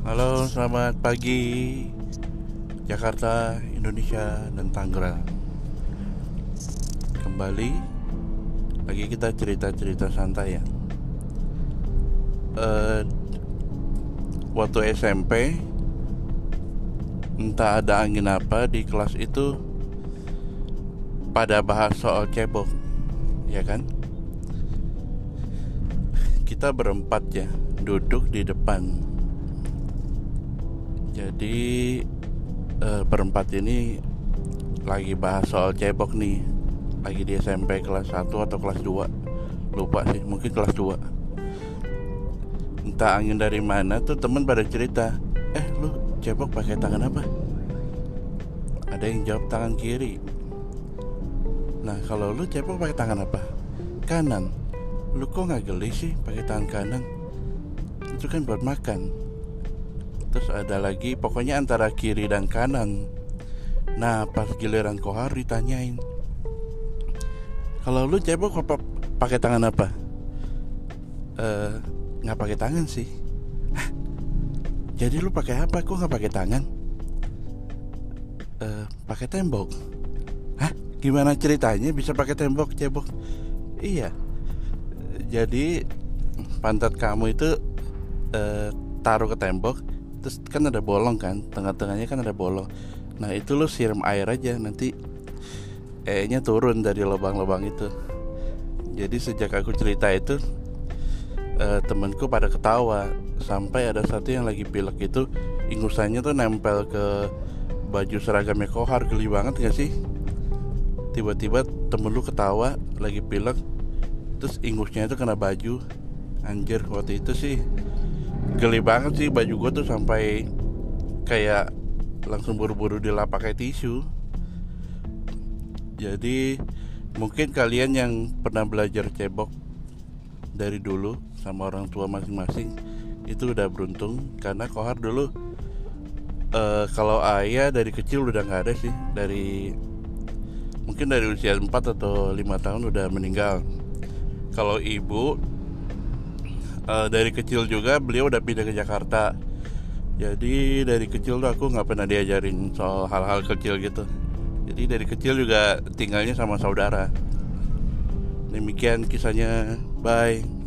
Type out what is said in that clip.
Halo, selamat pagi. Jakarta, Indonesia, dan Tangerang. Kembali Lagi kita cerita-cerita santai ya. Uh, Waktu SMP Entah ada angin apa di kelas itu Pada bahas soal cebok Ya kan? Kita berempat ya Duduk di depan jadi uh, berempat ini lagi bahas soal cebok nih. Lagi di SMP kelas 1 atau kelas 2 lupa sih mungkin kelas 2 entah angin dari mana tuh temen pada cerita eh lu cebok pakai tangan apa? Ada yang jawab tangan kiri. Nah kalau lu cebok pakai tangan apa? Kanan. Lu kok nggak geli sih pakai tangan kanan? Itu kan buat makan terus ada lagi pokoknya antara kiri dan kanan. Nah pas giliran kohar ditanyain kalau lu cebok apa pakai tangan apa? Eh nggak pakai tangan sih. Jadi lu pakai apa? Kok nggak pakai tangan? Eh pakai tembok. Hah? gimana ceritanya bisa pakai tembok cebok? Iya. Jadi pantat kamu itu eh, taruh ke tembok terus kan ada bolong kan tengah-tengahnya kan ada bolong. Nah itu lo siram air aja nanti e-nya turun dari lubang-lubang itu. Jadi sejak aku cerita itu e, temenku pada ketawa. Sampai ada satu yang lagi pilek itu ingusannya tuh nempel ke baju seragamnya kohar geli banget gak sih? Tiba-tiba temen lu ketawa lagi pilek terus ingusnya itu kena baju. Anjir waktu itu sih geli banget sih baju gue tuh sampai kayak langsung buru-buru dilap pakai tisu. Jadi mungkin kalian yang pernah belajar cebok dari dulu sama orang tua masing-masing itu udah beruntung. Karena kohar dulu uh, kalau ayah dari kecil udah nggak ada sih. Dari mungkin dari usia 4 atau 5 tahun udah meninggal. Kalau ibu uh, dari kecil juga beliau udah pindah ke Jakarta. Jadi dari kecil tuh aku nggak pernah diajarin soal hal-hal kecil gitu. Jadi dari kecil juga tinggalnya sama saudara. Demikian kisahnya. Bye